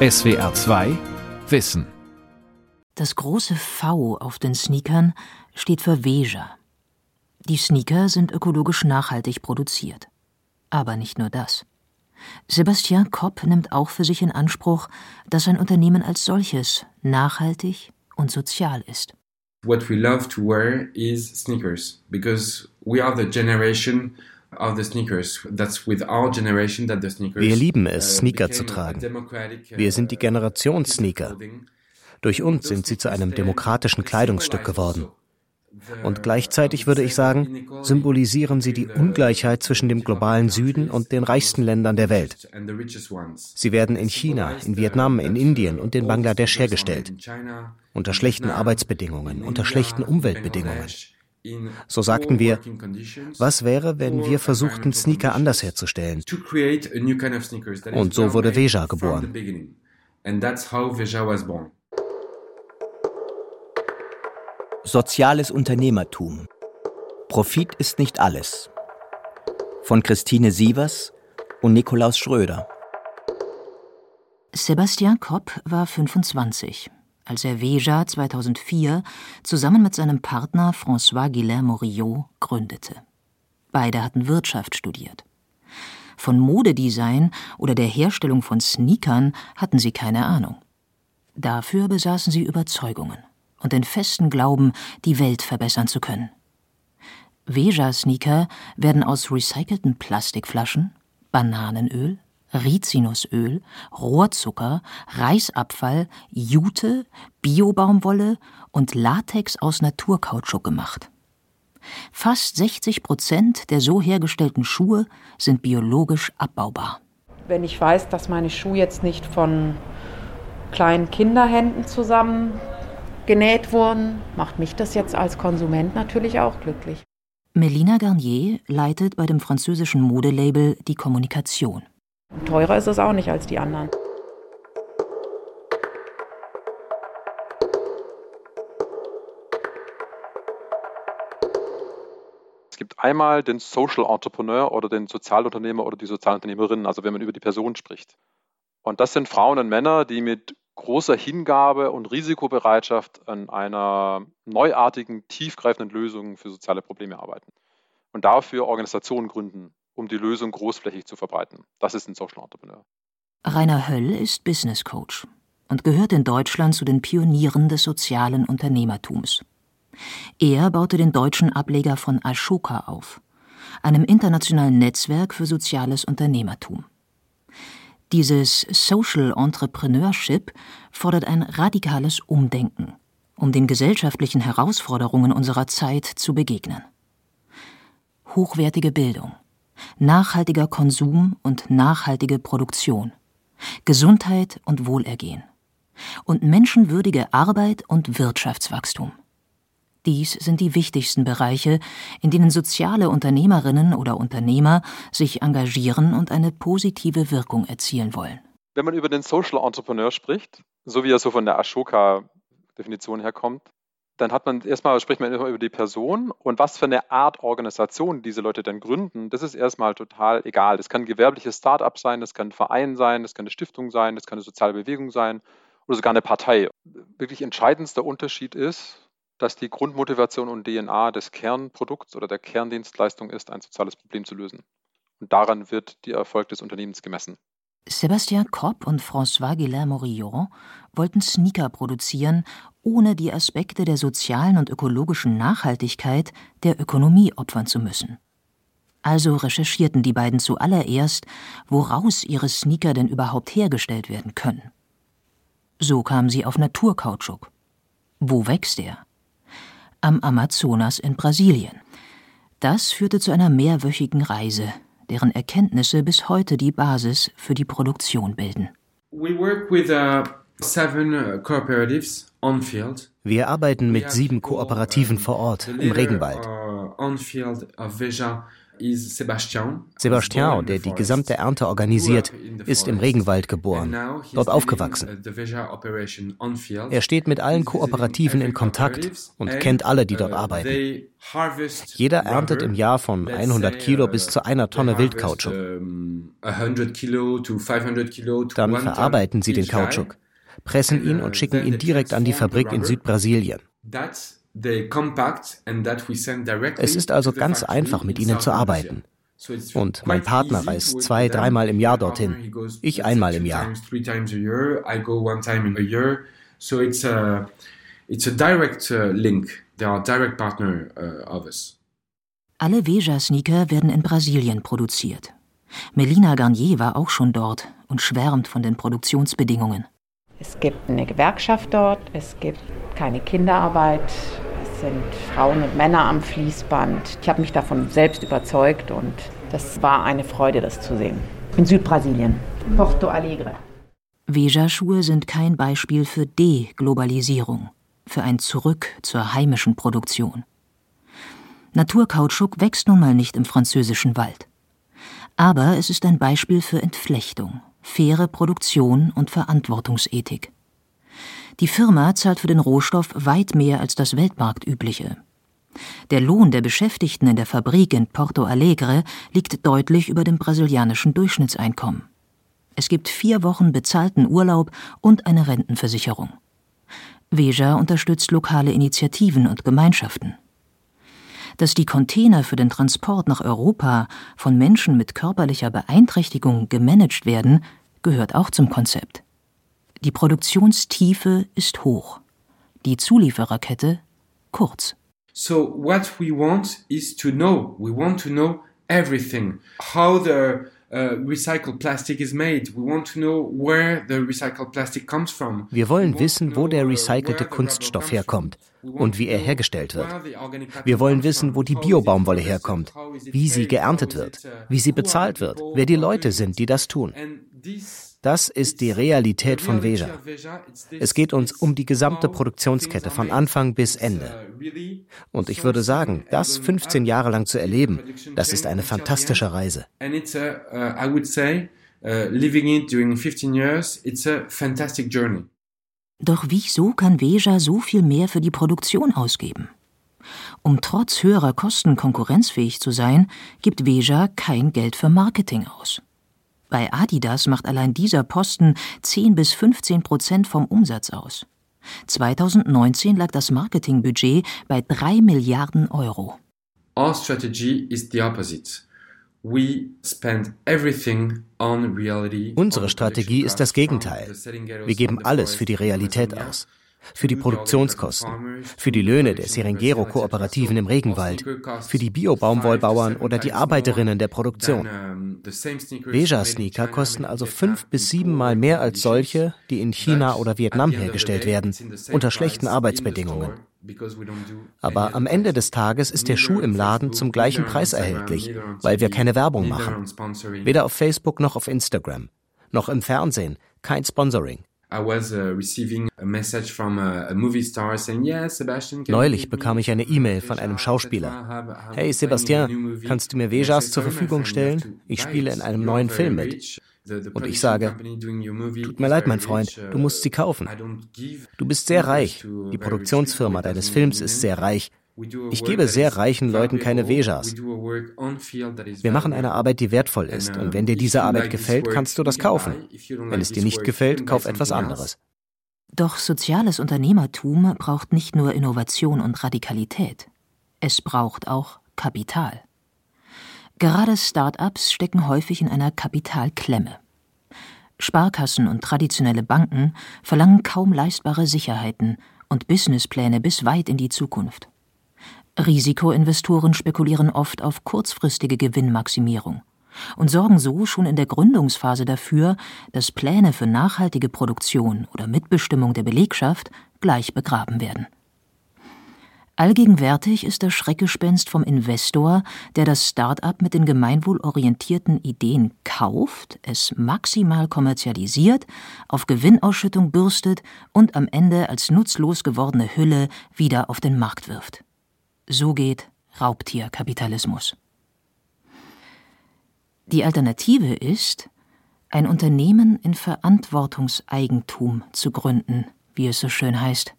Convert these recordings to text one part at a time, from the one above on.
SWR 2 Wissen. Das große V auf den Sneakern steht für Veja. Die Sneaker sind ökologisch nachhaltig produziert. Aber nicht nur das. Sebastian Kopp nimmt auch für sich in Anspruch, dass sein Unternehmen als solches nachhaltig und sozial ist. What we love to wear is sneakers because we are the generation wir lieben es, uh, Sneaker zu tragen. Wir sind die uh, Generation Sneaker. Durch uns sind sie zu einem demokratischen Kleidungsstück geworden. Und gleichzeitig würde ich sagen, symbolisieren sie die Ungleichheit zwischen dem globalen Süden und den reichsten Ländern der Welt. Sie werden in China, in Vietnam, in Indien und in Bangladesch hergestellt. Unter schlechten Arbeitsbedingungen, unter schlechten Umweltbedingungen. So sagten wir, was wäre, wenn wir versuchten, Sneaker anders herzustellen? Und so wurde Veja geboren. Soziales Unternehmertum. Profit ist nicht alles. Von Christine Sievers und Nikolaus Schröder. Sebastian Kopp war 25 als er Veja 2004 zusammen mit seinem Partner François Guillain Morillo gründete. Beide hatten Wirtschaft studiert. Von Modedesign oder der Herstellung von Sneakern hatten sie keine Ahnung. Dafür besaßen sie Überzeugungen und den festen Glauben, die Welt verbessern zu können. Veja-Sneaker werden aus recycelten Plastikflaschen, Bananenöl, Rizinusöl, Rohrzucker, Reisabfall, Jute, Biobaumwolle und Latex aus Naturkautschuk gemacht. Fast 60 Prozent der so hergestellten Schuhe sind biologisch abbaubar. Wenn ich weiß, dass meine Schuhe jetzt nicht von kleinen Kinderhänden zusammen genäht wurden, macht mich das jetzt als Konsument natürlich auch glücklich. Melina Garnier leitet bei dem französischen Modelabel die Kommunikation. Teurer ist es auch nicht als die anderen. Es gibt einmal den Social Entrepreneur oder den Sozialunternehmer oder die Sozialunternehmerin, also wenn man über die Person spricht. Und das sind Frauen und Männer, die mit großer Hingabe und Risikobereitschaft an einer neuartigen, tiefgreifenden Lösung für soziale Probleme arbeiten und dafür Organisationen gründen, um die Lösung großflächig zu verbreiten. Das ist ein Social Entrepreneur. Rainer Höll ist Business Coach und gehört in Deutschland zu den Pionieren des sozialen Unternehmertums. Er baute den deutschen Ableger von Ashoka auf, einem internationalen Netzwerk für soziales Unternehmertum. Dieses Social Entrepreneurship fordert ein radikales Umdenken, um den gesellschaftlichen Herausforderungen unserer Zeit zu begegnen. Hochwertige Bildung, nachhaltiger Konsum und nachhaltige Produktion, Gesundheit und Wohlergehen und menschenwürdige Arbeit und Wirtschaftswachstum. Dies sind die wichtigsten Bereiche, in denen soziale Unternehmerinnen oder Unternehmer sich engagieren und eine positive Wirkung erzielen wollen. Wenn man über den Social Entrepreneur spricht, so wie er so von der Ashoka-Definition herkommt, dann hat man erstmal, spricht man erstmal über die Person und was für eine Art Organisation diese Leute dann gründen, das ist erstmal total egal. Das kann ein gewerbliches Start-up sein, das kann ein Verein sein, das kann eine Stiftung sein, das kann eine soziale Bewegung sein oder sogar eine Partei. Wirklich entscheidendster Unterschied ist, dass die Grundmotivation und DNA des Kernprodukts oder der Kerndienstleistung ist, ein soziales Problem zu lösen. Und daran wird der Erfolg des Unternehmens gemessen. Sebastian Kopp und François Guillain Morillon wollten Sneaker produzieren, ohne die Aspekte der sozialen und ökologischen Nachhaltigkeit der Ökonomie opfern zu müssen. Also recherchierten die beiden zuallererst, woraus ihre Sneaker denn überhaupt hergestellt werden können. So kamen sie auf Naturkautschuk. Wo wächst er? Am Amazonas in Brasilien. Das führte zu einer mehrwöchigen Reise, deren Erkenntnisse bis heute die Basis für die Produktion bilden. We work with uh, uh, field. Wir arbeiten mit sieben Kooperativen vor Ort im Regenwald. Uh, Sebastian, der die gesamte Ernte organisiert, ist im Regenwald geboren, dort aufgewachsen. Er steht mit allen Kooperativen in Kontakt und kennt alle, die dort arbeiten. Jeder erntet im Jahr von 100 Kilo bis zu einer Tonne Wildkautschuk. Dann verarbeiten sie den Kautschuk, pressen ihn und schicken ihn direkt an die Fabrik in Südbrasilien. Es ist also ganz einfach, mit ihnen zu arbeiten. Und mein Partner reist zwei, dreimal im Jahr dorthin. Ich einmal im Jahr. So it's a, it's a direct link. They are direct partner of us. Alle Veja-Sneaker werden in Brasilien produziert. Melina Garnier war auch schon dort und schwärmt von den Produktionsbedingungen. Es gibt eine Gewerkschaft dort, es gibt keine Kinderarbeit, sind Frauen und Männer am Fließband. Ich habe mich davon selbst überzeugt und das war eine Freude, das zu sehen. In Südbrasilien, Porto Alegre. Veja-Schuhe sind kein Beispiel für Deglobalisierung, für ein Zurück zur heimischen Produktion. Naturkautschuk wächst nun mal nicht im französischen Wald. Aber es ist ein Beispiel für Entflechtung, faire Produktion und Verantwortungsethik. Die Firma zahlt für den Rohstoff weit mehr als das weltmarktübliche. Der Lohn der Beschäftigten in der Fabrik in Porto Alegre liegt deutlich über dem brasilianischen Durchschnittseinkommen. Es gibt vier Wochen bezahlten Urlaub und eine Rentenversicherung. Veja unterstützt lokale Initiativen und Gemeinschaften. Dass die Container für den Transport nach Europa von Menschen mit körperlicher Beeinträchtigung gemanagt werden, gehört auch zum Konzept. Die Produktionstiefe ist hoch, die Zuliefererkette kurz. So what we want is to know. We want to know everything. How the recycled plastic is made. We want to know where the recycled plastic comes from. Wir wollen wissen, wo der recycelte Kunststoff herkommt und wie er hergestellt wird. Wir wollen wissen, wo die Biobaumwolle herkommt, wie sie geerntet wird, wie sie bezahlt wird, wer die Leute sind, die das tun. Das ist die Realität von Veja. Es geht uns um die gesamte Produktionskette von Anfang bis Ende. Und ich würde sagen, das 15 Jahre lang zu erleben, das ist eine fantastische Reise. Doch wieso kann Veja so viel mehr für die Produktion ausgeben? Um trotz höherer Kosten konkurrenzfähig zu sein, gibt Veja kein Geld für Marketing aus. Bei Adidas macht allein dieser Posten 10 bis 15 Prozent vom Umsatz aus. 2019 lag das Marketingbudget bei 3 Milliarden Euro. Our strategy is the opposite. Unsere Strategie ist das Gegenteil. Wir geben alles für die Realität aus für die Produktionskosten, für die Löhne der Serengero-Kooperativen im Regenwald, für die Bio-Baumwollbauern oder die Arbeiterinnen der Produktion. Veja-Sneaker kosten also fünf bis siebenmal mehr als solche, die in China oder Vietnam hergestellt werden, unter schlechten Arbeitsbedingungen. Aber am Ende des Tages ist der Schuh im Laden zum gleichen Preis erhältlich, weil wir keine Werbung machen. Weder auf Facebook noch auf Instagram, noch im Fernsehen, kein Sponsoring. Neulich bekam ich eine E-Mail von einem Schauspieler. Hey Sebastian, kannst du mir Vejas zur Verfügung stellen? Ich spiele in einem neuen Film mit. Und ich sage, tut mir leid, mein Freund, du musst sie kaufen. Du bist sehr reich. Die Produktionsfirma deines Films ist sehr reich. Ich gebe sehr reichen Leuten keine Vejas. Wir machen eine Arbeit, die wertvoll ist, und wenn dir diese Arbeit gefällt, kannst du das kaufen. Wenn es dir nicht gefällt, kauf etwas anderes. Doch soziales Unternehmertum braucht nicht nur Innovation und Radikalität. Es braucht auch Kapital. Gerade Start-ups stecken häufig in einer Kapitalklemme. Sparkassen und traditionelle Banken verlangen kaum leistbare Sicherheiten und Businesspläne bis weit in die Zukunft. Risikoinvestoren spekulieren oft auf kurzfristige Gewinnmaximierung und sorgen so schon in der Gründungsphase dafür, dass Pläne für nachhaltige Produktion oder Mitbestimmung der Belegschaft gleich begraben werden. Allgegenwärtig ist das Schreckgespenst vom Investor, der das Start-up mit den gemeinwohlorientierten Ideen kauft, es maximal kommerzialisiert, auf Gewinnausschüttung bürstet und am Ende als nutzlos gewordene Hülle wieder auf den Markt wirft. So geht Raubtierkapitalismus. Die Alternative ist, ein Unternehmen in Verantwortungseigentum zu gründen, wie es so schön heißt.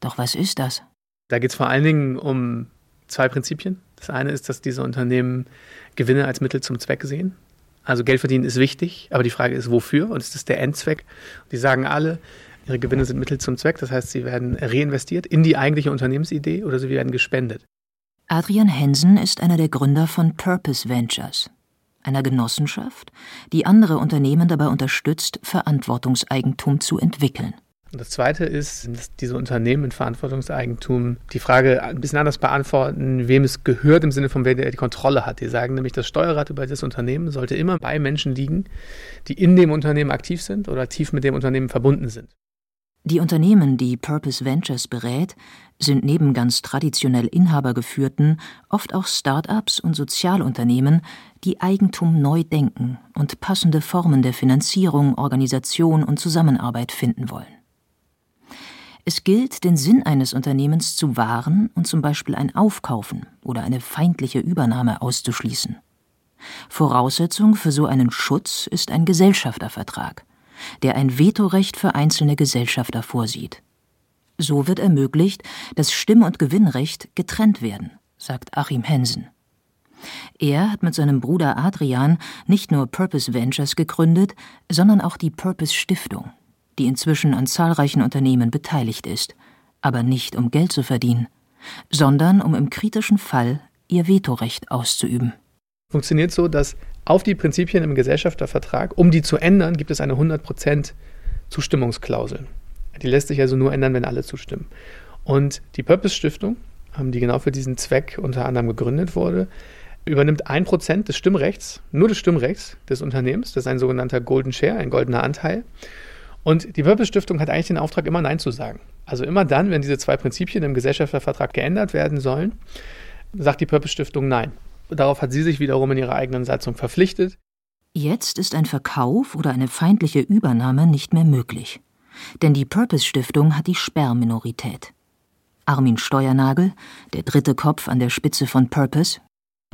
Doch was ist das? Da geht es vor allen Dingen um zwei Prinzipien. Das eine ist, dass diese Unternehmen Gewinne als Mittel zum Zweck sehen. Also Geld verdienen ist wichtig, aber die Frage ist, wofür? Und ist das der Endzweck? Die sagen alle, ihre Gewinne sind Mittel zum Zweck. Das heißt, sie werden reinvestiert in die eigentliche Unternehmensidee oder sie werden gespendet. Adrian Hensen ist einer der Gründer von Purpose Ventures, einer Genossenschaft, die andere Unternehmen dabei unterstützt, Verantwortungseigentum zu entwickeln. Und das Zweite ist, dass diese Unternehmen mit Verantwortungseigentum die Frage ein bisschen anders beantworten, wem es gehört im Sinne von, wer die Kontrolle hat. Die sagen nämlich, das Steuerrad über das Unternehmen sollte immer bei Menschen liegen, die in dem Unternehmen aktiv sind oder tief mit dem Unternehmen verbunden sind. Die Unternehmen, die Purpose Ventures berät, sind neben ganz traditionell inhabergeführten oft auch Start-ups und Sozialunternehmen, die Eigentum neu denken und passende Formen der Finanzierung, Organisation und Zusammenarbeit finden wollen. Es gilt, den Sinn eines Unternehmens zu wahren und zum Beispiel ein Aufkaufen oder eine feindliche Übernahme auszuschließen. Voraussetzung für so einen Schutz ist ein Gesellschaftervertrag, der ein Vetorecht für einzelne Gesellschafter vorsieht. So wird ermöglicht, dass Stimm- und Gewinnrecht getrennt werden, sagt Achim Hensen. Er hat mit seinem Bruder Adrian nicht nur Purpose Ventures gegründet, sondern auch die Purpose Stiftung die inzwischen an zahlreichen Unternehmen beteiligt ist, aber nicht um Geld zu verdienen, sondern um im kritischen Fall ihr Vetorecht auszuüben. Funktioniert so, dass auf die Prinzipien im Gesellschaftervertrag, um die zu ändern, gibt es eine 100% Zustimmungsklausel. Die lässt sich also nur ändern, wenn alle zustimmen. Und die Purpose Stiftung, ähm, die genau für diesen Zweck unter anderem gegründet wurde, übernimmt 1% des Stimmrechts, nur des Stimmrechts des Unternehmens. Das ist ein sogenannter Golden Share, ein goldener Anteil. Und die Purpose Stiftung hat eigentlich den Auftrag, immer Nein zu sagen. Also immer dann, wenn diese zwei Prinzipien im Gesellschaftervertrag geändert werden sollen, sagt die Purpose Stiftung Nein. Darauf hat sie sich wiederum in ihrer eigenen Satzung verpflichtet. Jetzt ist ein Verkauf oder eine feindliche Übernahme nicht mehr möglich. Denn die Purpose Stiftung hat die Sperrminorität. Armin Steuernagel, der dritte Kopf an der Spitze von Purpose,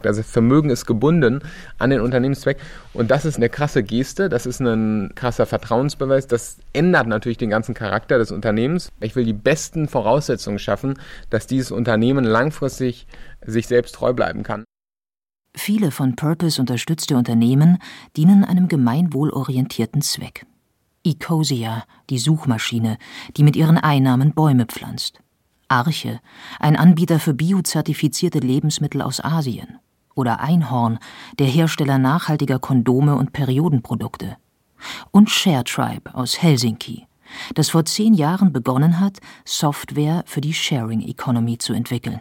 also Vermögen ist gebunden an den Unternehmenszweck und das ist eine krasse Geste, das ist ein krasser Vertrauensbeweis, das ändert natürlich den ganzen Charakter des Unternehmens. Ich will die besten Voraussetzungen schaffen, dass dieses Unternehmen langfristig sich selbst treu bleiben kann. Viele von Purpose unterstützte Unternehmen dienen einem gemeinwohlorientierten Zweck. Ecosia, die Suchmaschine, die mit ihren Einnahmen Bäume pflanzt. Arche, ein Anbieter für biozertifizierte Lebensmittel aus Asien oder Einhorn, der Hersteller nachhaltiger Kondome und Periodenprodukte. Und ShareTribe aus Helsinki, das vor zehn Jahren begonnen hat, Software für die Sharing Economy zu entwickeln.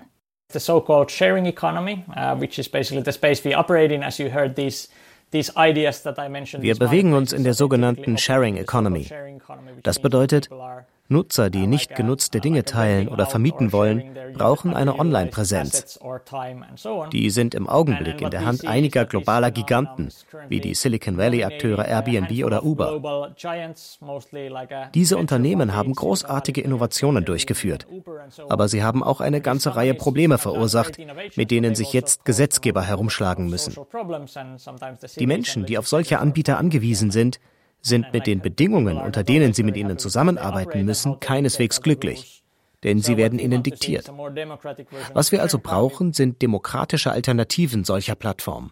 The so-called sharing economy, uh, which is basically the space we operate in, as you heard these wir bewegen uns in der sogenannten Sharing Economy. Das bedeutet, Nutzer, die nicht genutzte Dinge teilen oder vermieten wollen, brauchen eine Online-Präsenz. Die sind im Augenblick in der Hand einiger globaler Giganten, wie die Silicon Valley-Akteure Airbnb oder Uber. Diese Unternehmen haben großartige Innovationen durchgeführt, aber sie haben auch eine ganze Reihe Probleme verursacht, mit denen sich jetzt Gesetzgeber herumschlagen müssen. Die Menschen, die auf solche Anbieter angewiesen sind, sind mit den Bedingungen, unter denen sie mit ihnen zusammenarbeiten müssen, keineswegs glücklich. Denn sie werden ihnen diktiert. Was wir also brauchen, sind demokratische Alternativen solcher Plattformen.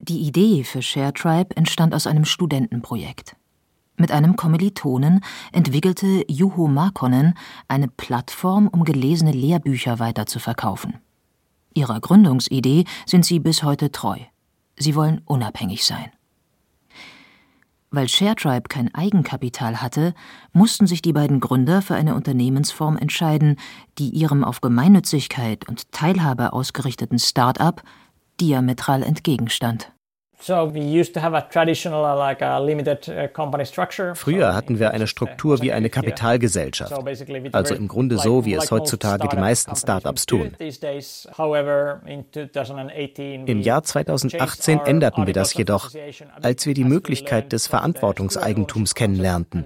Die Idee für ShareTribe entstand aus einem Studentenprojekt. Mit einem Kommilitonen entwickelte Juho Markonnen eine Plattform, um gelesene Lehrbücher weiterzuverkaufen. Ihrer Gründungsidee sind sie bis heute treu. Sie wollen unabhängig sein. Weil ShareTribe kein Eigenkapital hatte, mussten sich die beiden Gründer für eine Unternehmensform entscheiden, die ihrem auf Gemeinnützigkeit und Teilhabe ausgerichteten Start-up diametral entgegenstand. Uh, Früher hatten wir eine Struktur wie eine Kapitalgesellschaft, also im Grunde so, wie es heutzutage die meisten Startups tun. Im Jahr 2018 änderten wir das jedoch, als wir die Möglichkeit des Verantwortungseigentums kennenlernten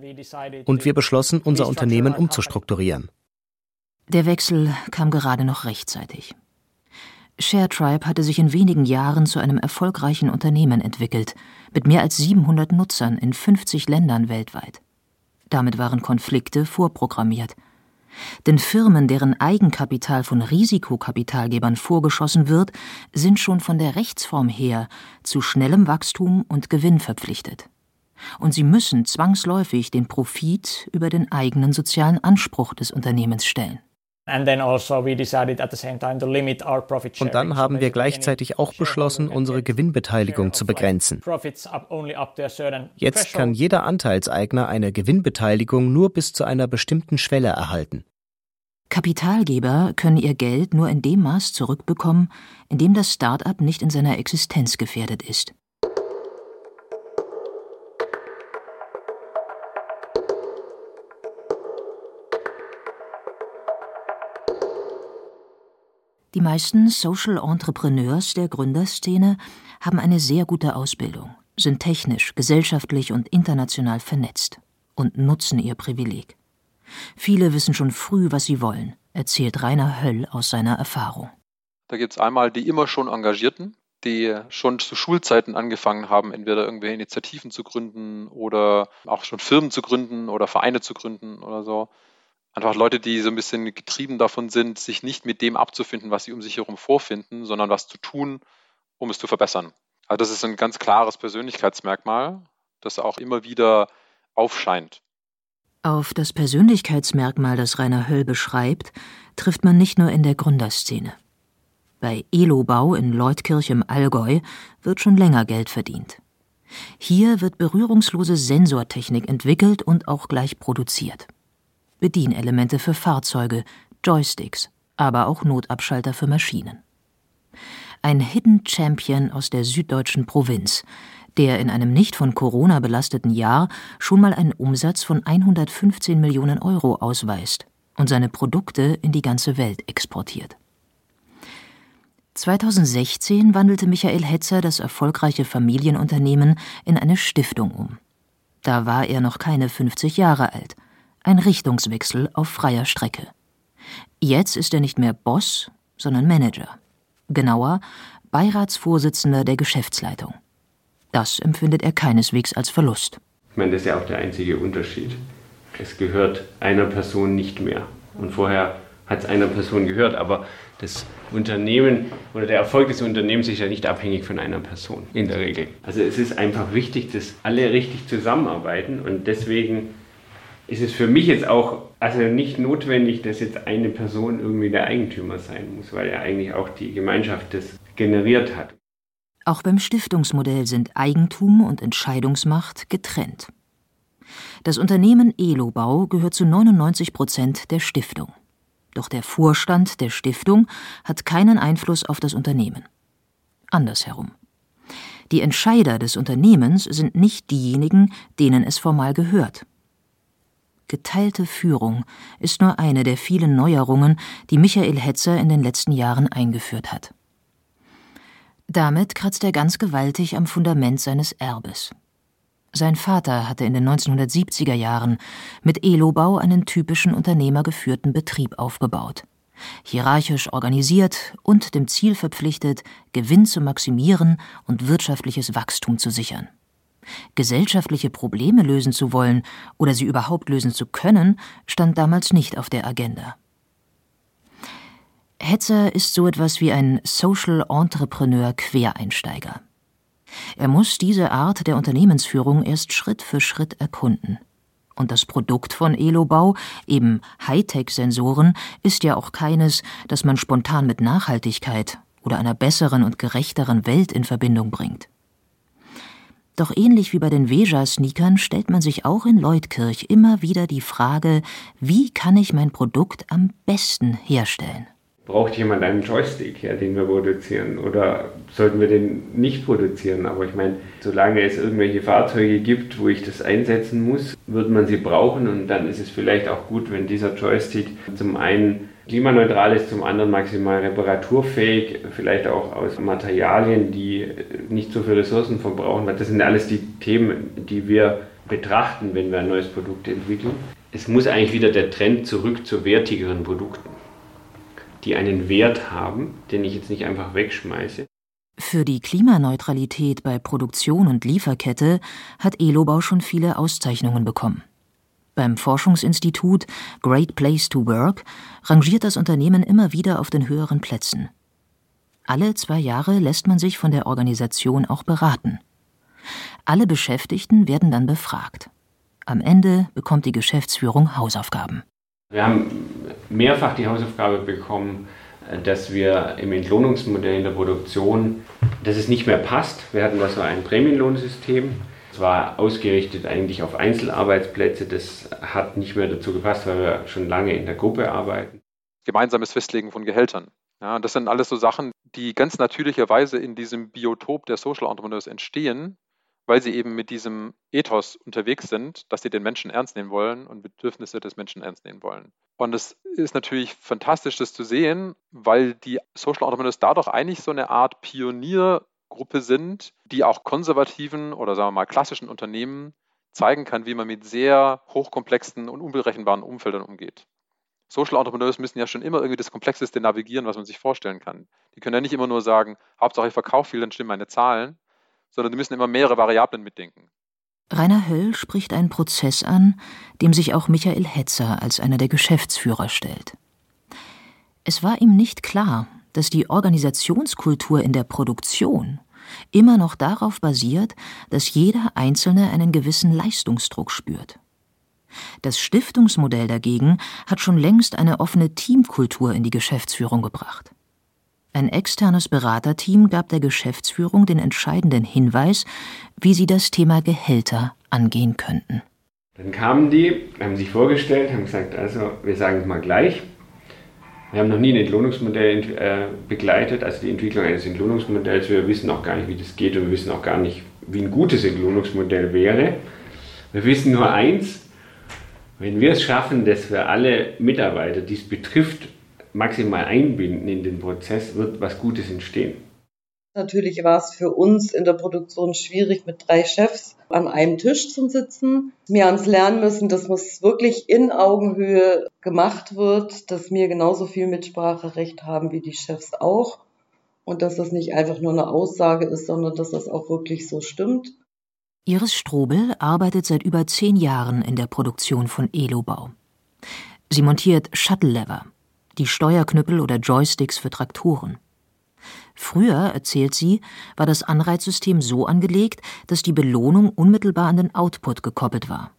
und wir beschlossen, unser Unternehmen umzustrukturieren. Der Wechsel kam gerade noch rechtzeitig. ShareTribe hatte sich in wenigen Jahren zu einem erfolgreichen Unternehmen entwickelt, mit mehr als 700 Nutzern in 50 Ländern weltweit. Damit waren Konflikte vorprogrammiert. Denn Firmen, deren Eigenkapital von Risikokapitalgebern vorgeschossen wird, sind schon von der Rechtsform her zu schnellem Wachstum und Gewinn verpflichtet. Und sie müssen zwangsläufig den Profit über den eigenen sozialen Anspruch des Unternehmens stellen. Also Und dann haben wir gleichzeitig auch beschlossen, unsere Gewinnbeteiligung zu begrenzen. Jetzt kann jeder Anteilseigner eine Gewinnbeteiligung nur bis zu einer bestimmten Schwelle erhalten. Kapitalgeber können ihr Geld nur in dem Maß zurückbekommen, in dem das Start-up nicht in seiner Existenz gefährdet ist. Die meisten Social Entrepreneurs der Gründerszene haben eine sehr gute Ausbildung, sind technisch, gesellschaftlich und international vernetzt und nutzen ihr Privileg. Viele wissen schon früh, was sie wollen, erzählt Rainer Höll aus seiner Erfahrung. Da gibt es einmal die immer schon Engagierten, die schon zu Schulzeiten angefangen haben, entweder irgendwelche Initiativen zu gründen oder auch schon Firmen zu gründen oder Vereine zu gründen oder so einfach Leute, die so ein bisschen getrieben davon sind, sich nicht mit dem abzufinden, was sie um sich herum vorfinden, sondern was zu tun, um es zu verbessern. Also das ist ein ganz klares Persönlichkeitsmerkmal, das auch immer wieder aufscheint. Auf das Persönlichkeitsmerkmal, das Rainer Höll beschreibt, trifft man nicht nur in der Gründerszene. Bei Elobau in Leutkirch im Allgäu wird schon länger Geld verdient. Hier wird berührungslose Sensortechnik entwickelt und auch gleich produziert. Bedienelemente für Fahrzeuge, Joysticks, aber auch Notabschalter für Maschinen. Ein Hidden Champion aus der süddeutschen Provinz, der in einem nicht von Corona belasteten Jahr schon mal einen Umsatz von 115 Millionen Euro ausweist und seine Produkte in die ganze Welt exportiert. 2016 wandelte Michael Hetzer das erfolgreiche Familienunternehmen in eine Stiftung um. Da war er noch keine 50 Jahre alt ein Richtungswechsel auf freier Strecke. Jetzt ist er nicht mehr Boss, sondern Manager. Genauer, Beiratsvorsitzender der Geschäftsleitung. Das empfindet er keineswegs als Verlust. Ich meine, das ist ja auch der einzige Unterschied. Es gehört einer Person nicht mehr. Und vorher hat es einer Person gehört, aber das Unternehmen oder der Erfolg des Unternehmens ist ja nicht abhängig von einer Person in der Regel. Also es ist einfach wichtig, dass alle richtig zusammenarbeiten und deswegen ist es für mich jetzt auch also nicht notwendig, dass jetzt eine Person irgendwie der Eigentümer sein muss, weil ja eigentlich auch die Gemeinschaft das generiert hat. Auch beim Stiftungsmodell sind Eigentum und Entscheidungsmacht getrennt. Das Unternehmen Elobau gehört zu 99 Prozent der Stiftung. Doch der Vorstand der Stiftung hat keinen Einfluss auf das Unternehmen. Andersherum. Die Entscheider des Unternehmens sind nicht diejenigen, denen es formal gehört. Geteilte Führung ist nur eine der vielen Neuerungen, die Michael Hetzer in den letzten Jahren eingeführt hat. Damit kratzt er ganz gewaltig am Fundament seines Erbes. Sein Vater hatte in den 1970er Jahren mit Elobau einen typischen unternehmergeführten Betrieb aufgebaut. Hierarchisch organisiert und dem Ziel verpflichtet, Gewinn zu maximieren und wirtschaftliches Wachstum zu sichern. Gesellschaftliche Probleme lösen zu wollen oder sie überhaupt lösen zu können, stand damals nicht auf der Agenda. Hetzer ist so etwas wie ein Social Entrepreneur Quereinsteiger. Er muss diese Art der Unternehmensführung erst Schritt für Schritt erkunden. Und das Produkt von Elobau, eben Hightech-Sensoren, ist ja auch keines, das man spontan mit Nachhaltigkeit oder einer besseren und gerechteren Welt in Verbindung bringt. Doch ähnlich wie bei den Veja-Sneakern stellt man sich auch in Leutkirch immer wieder die Frage, wie kann ich mein Produkt am besten herstellen? Braucht jemand einen Joystick, ja, den wir produzieren? Oder sollten wir den nicht produzieren? Aber ich meine, solange es irgendwelche Fahrzeuge gibt, wo ich das einsetzen muss, wird man sie brauchen. Und dann ist es vielleicht auch gut, wenn dieser Joystick zum einen klimaneutral ist, zum anderen maximal reparaturfähig, vielleicht auch aus Materialien, die nicht so viel Ressourcen verbrauchen. Das sind alles die Themen, die wir betrachten, wenn wir ein neues Produkt entwickeln. Es muss eigentlich wieder der Trend zurück zu wertigeren Produkten. die einen Wert haben, den ich jetzt nicht einfach wegschmeiße. Für die Klimaneutralität bei Produktion und Lieferkette hat Elobau schon viele Auszeichnungen bekommen. Beim Forschungsinstitut Great Place to Work rangiert das Unternehmen immer wieder auf den höheren Plätzen. Alle zwei Jahre lässt man sich von der Organisation auch beraten. Alle Beschäftigten werden dann befragt. Am Ende bekommt die Geschäftsführung Hausaufgaben. Wir haben mehrfach die Hausaufgabe bekommen, dass wir im Entlohnungsmodell in der Produktion, dass es nicht mehr passt. Wir hatten da so ein Prämienlohnsystem. War ausgerichtet eigentlich auf Einzelarbeitsplätze. Das hat nicht mehr dazu gepasst, weil wir schon lange in der Gruppe arbeiten. Gemeinsames Festlegen von Gehältern. Ja, das sind alles so Sachen, die ganz natürlicherweise in diesem Biotop der Social Entrepreneurs entstehen, weil sie eben mit diesem Ethos unterwegs sind, dass sie den Menschen ernst nehmen wollen und Bedürfnisse des Menschen ernst nehmen wollen. Und es ist natürlich fantastisch, das zu sehen, weil die Social Entrepreneurs dadurch eigentlich so eine Art Pioniergruppe sind, die auch konservativen oder sagen wir mal klassischen Unternehmen zeigen kann, wie man mit sehr hochkomplexen und unberechenbaren Umfeldern umgeht. Social Entrepreneurs müssen ja schon immer irgendwie das Komplexeste navigieren, was man sich vorstellen kann. Die können ja nicht immer nur sagen, Hauptsache ich verkaufe viel, dann stimmen meine Zahlen, sondern die müssen immer mehrere Variablen mitdenken. Rainer Höll spricht einen Prozess an, dem sich auch Michael Hetzer als einer der Geschäftsführer stellt. Es war ihm nicht klar, dass die Organisationskultur in der Produktion immer noch darauf basiert, dass jeder Einzelne einen gewissen Leistungsdruck spürt. Das Stiftungsmodell dagegen hat schon längst eine offene Teamkultur in die Geschäftsführung gebracht. Ein externes Beraterteam gab der Geschäftsführung den entscheidenden Hinweis, wie sie das Thema Gehälter angehen könnten. Dann kamen die, haben sich vorgestellt, haben gesagt, also wir sagen es mal gleich. Wir haben noch nie ein Entlohnungsmodell äh, begleitet, also die Entwicklung eines Entlohnungsmodells. Wir wissen auch gar nicht, wie das geht und wir wissen auch gar nicht, wie ein gutes Entlohnungsmodell wäre. Wir wissen nur eins, wenn wir es schaffen, dass wir alle Mitarbeiter, die es betrifft, maximal einbinden in den Prozess, wird was Gutes entstehen. Natürlich war es für uns in der Produktion schwierig, mit drei Chefs an einem Tisch zu sitzen. Wir haben es lernen müssen, dass es wirklich in Augenhöhe gemacht wird, dass wir genauso viel Mitspracherecht haben wie die Chefs auch und dass das nicht einfach nur eine Aussage ist, sondern dass das auch wirklich so stimmt. Iris Strobel arbeitet seit über zehn Jahren in der Produktion von Elobau. Sie montiert Shuttle-Lever, die Steuerknüppel oder Joysticks für Traktoren. Früher, erzählt sie, war das Anreizsystem so angelegt, dass die Belohnung unmittelbar an den Output gekoppelt war.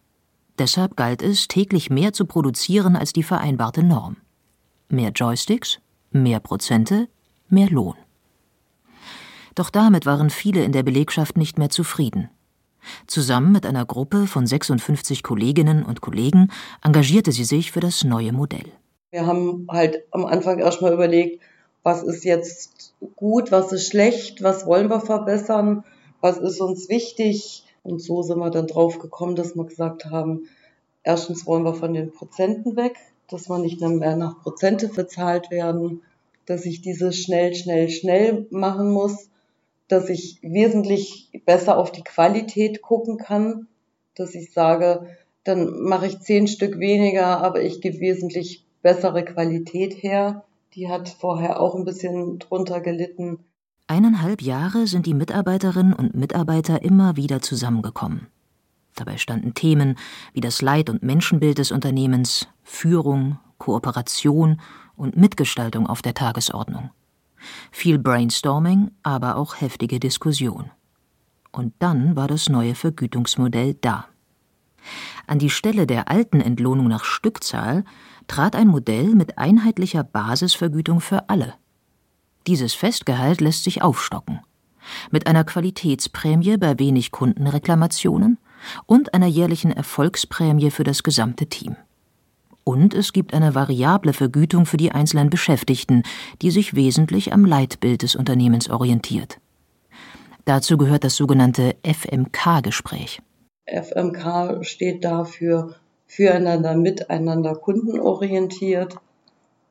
Deshalb galt es, täglich mehr zu produzieren als die vereinbarte Norm. Mehr Joysticks, mehr Prozente, mehr Lohn. Doch damit waren viele in der Belegschaft nicht mehr zufrieden. Zusammen mit einer Gruppe von 56 Kolleginnen und Kollegen engagierte sie sich für das neue Modell. Wir haben halt am Anfang erstmal überlegt, was ist jetzt gut, was ist schlecht, was wollen wir verbessern, was ist uns wichtig. Und so sind wir dann drauf gekommen, dass wir gesagt haben, erstens wollen wir von den Prozenten weg, dass wir nicht mehr nach Prozente bezahlt werden, dass ich dieses schnell, schnell, schnell machen muss, dass ich wesentlich besser auf die Qualität gucken kann, dass ich sage, dann mache ich zehn Stück weniger, aber ich gebe wesentlich bessere Qualität her. Die hat vorher auch ein bisschen drunter gelitten. Eineinhalb Jahre sind die Mitarbeiterinnen und Mitarbeiter immer wieder zusammengekommen. Dabei standen Themen wie das Leid- und Menschenbild des Unternehmens, Führung, Kooperation und Mitgestaltung auf der Tagesordnung. Viel Brainstorming, aber auch heftige Diskussion. Und dann war das neue Vergütungsmodell da. An die Stelle der alten Entlohnung nach Stückzahl trat ein Modell mit einheitlicher Basisvergütung für alle. Dieses Festgehalt lässt sich aufstocken. Mit einer Qualitätsprämie bei wenig Kundenreklamationen und einer jährlichen Erfolgsprämie für das gesamte Team. Und es gibt eine variable Vergütung für die einzelnen Beschäftigten, die sich wesentlich am Leitbild des Unternehmens orientiert. Dazu gehört das sogenannte FMK-Gespräch. FMK steht dafür füreinander, miteinander, kundenorientiert.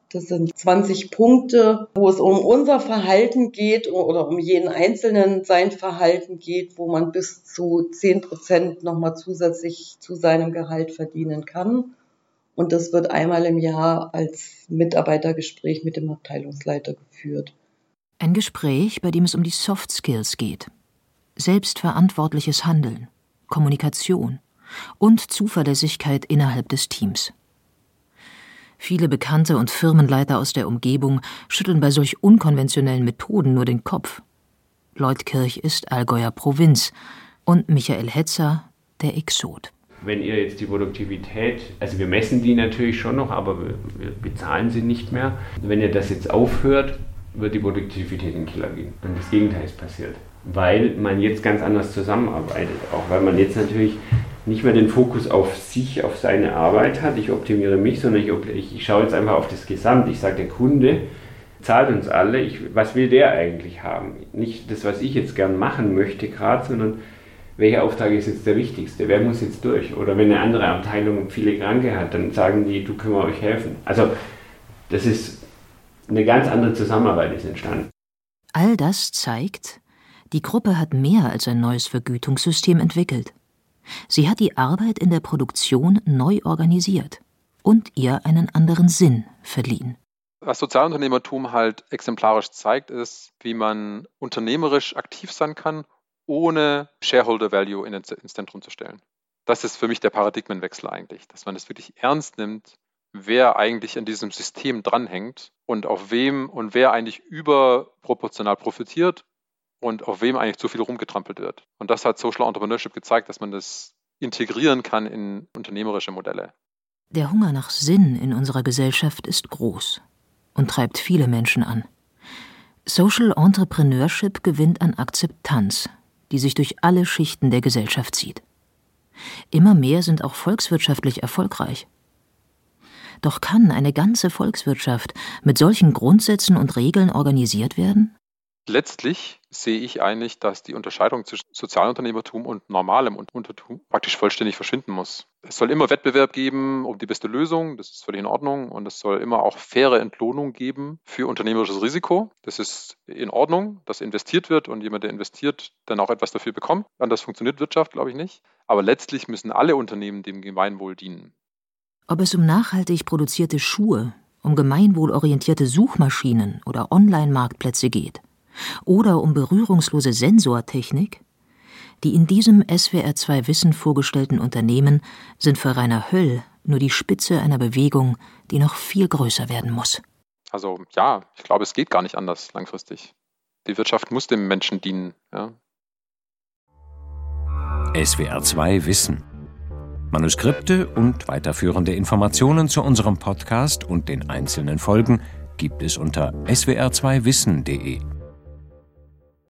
Das sind 20 Punkte, wo es um unser Verhalten geht oder um jeden Einzelnen sein Verhalten geht, wo man bis zu 10 Prozent nochmal zusätzlich zu seinem Gehalt verdienen kann. Und das wird einmal im Jahr als Mitarbeitergespräch mit dem Abteilungsleiter geführt. Ein Gespräch, bei dem es um die Soft Skills geht. Selbstverantwortliches Handeln, Kommunikation und Zuverlässigkeit innerhalb des Teams. Viele Bekannte und Firmenleiter aus der Umgebung schütteln bei solch unkonventionellen Methoden nur den Kopf. Leutkirch ist Allgäuer Provinz und Michael Hetzer der Exot. Wenn ihr jetzt die Produktivität, also wir messen die natürlich schon noch, aber wir bezahlen sie nicht mehr. Wenn ihr das jetzt aufhört, wird die Produktivität in den Keller gehen. Und das Gegenteil ist passiert. Weil man jetzt ganz anders zusammenarbeitet. Auch weil man jetzt natürlich nicht mehr den Fokus auf sich, auf seine Arbeit hat, ich optimiere mich, sondern ich, ich, schaue jetzt einfach auf das Gesamt. Ich sage, der Kunde zahlt uns alle, ich, was will der eigentlich haben? Nicht das, was ich jetzt gern machen möchte gerade, sondern welcher Auftrag ist jetzt der wichtigste? Wer muss jetzt durch? Oder wenn eine andere Abteilung viele Kranke hat, dann sagen die, du können wir euch helfen. Also das ist eine ganz andere Zusammenarbeit ist entstanden. All das zeigt, die Gruppe hat mehr als ein neues Vergütungssystem entwickelt. Sie hat die Arbeit in der Produktion neu organisiert und ihr einen anderen Sinn verliehen. Was Sozialunternehmertum halt exemplarisch zeigt, ist, wie man unternehmerisch aktiv sein kann, ohne Shareholder Value ins Zentrum zu stellen. Das ist für mich der Paradigmenwechsel eigentlich, dass man es wirklich ernst nimmt, wer eigentlich an diesem System dranhängt und auf wem und wer eigentlich überproportional profitiert und auf wem eigentlich zu viel rumgetrampelt wird. Und das hat Social Entrepreneurship gezeigt, dass man das integrieren kann in unternehmerische Modelle. Der Hunger nach Sinn in unserer Gesellschaft ist groß und treibt viele Menschen an. Social Entrepreneurship gewinnt an Akzeptanz, die sich durch alle Schichten der Gesellschaft zieht. Immer mehr sind auch volkswirtschaftlich erfolgreich. Doch kann eine ganze Volkswirtschaft mit solchen Grundsätzen und Regeln organisiert werden? Letztlich sehe ich eigentlich, dass die Unterscheidung zwischen Sozialunternehmertum und normalem Untertum praktisch vollständig verschwinden muss. Es soll immer Wettbewerb geben um die beste Lösung, das ist völlig in Ordnung. Und es soll immer auch faire Entlohnung geben für unternehmerisches Risiko. Das ist in Ordnung, dass investiert wird und jemand, der investiert, dann auch etwas dafür bekommt. Anders funktioniert Wirtschaft, glaube ich nicht. Aber letztlich müssen alle Unternehmen dem Gemeinwohl dienen. Ob es um nachhaltig produzierte Schuhe, um gemeinwohlorientierte Suchmaschinen oder Online-Marktplätze geht oder um berührungslose Sensortechnik? Die in diesem SWR2 Wissen vorgestellten Unternehmen sind für Rainer Höll nur die Spitze einer Bewegung, die noch viel größer werden muss. Also ja, ich glaube, es geht gar nicht anders langfristig. Die Wirtschaft muss dem Menschen dienen. Ja. SWR2 Wissen. Manuskripte und weiterführende Informationen zu unserem Podcast und den einzelnen Folgen gibt es unter swr2wissen.de.